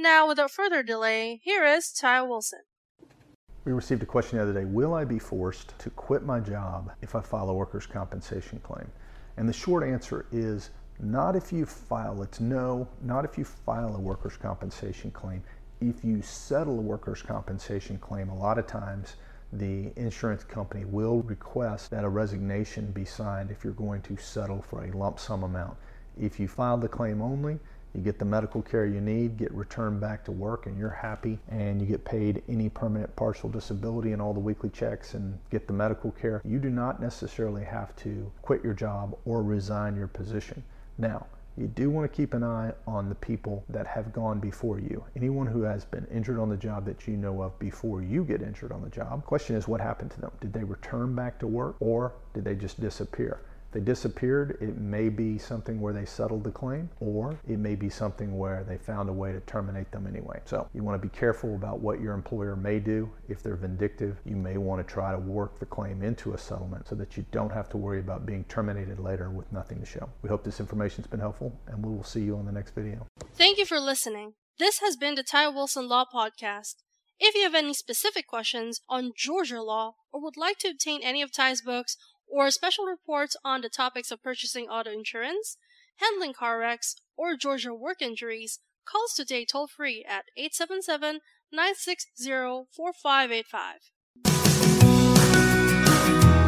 Now, without further delay, here is Ty Wilson. We received a question the other day Will I be forced to quit my job if I file a workers' compensation claim? And the short answer is not if you file, it's no, not if you file a workers' compensation claim. If you settle a workers' compensation claim, a lot of times the insurance company will request that a resignation be signed if you're going to settle for a lump sum amount. If you file the claim only, you get the medical care you need, get returned back to work, and you're happy, and you get paid any permanent partial disability and all the weekly checks and get the medical care. You do not necessarily have to quit your job or resign your position. Now, you do want to keep an eye on the people that have gone before you. Anyone who has been injured on the job that you know of before you get injured on the job. Question is what happened to them? Did they return back to work or did they just disappear? They disappeared, it may be something where they settled the claim, or it may be something where they found a way to terminate them anyway. So you want to be careful about what your employer may do. If they're vindictive, you may want to try to work the claim into a settlement so that you don't have to worry about being terminated later with nothing to show. We hope this information's been helpful, and we will see you on the next video. Thank you for listening. This has been the Ty Wilson Law Podcast. If you have any specific questions on Georgia law or would like to obtain any of Ty's books or special reports on the topics of purchasing auto insurance, handling car wrecks, or Georgia work injuries, call us today toll free at 877 960 4585.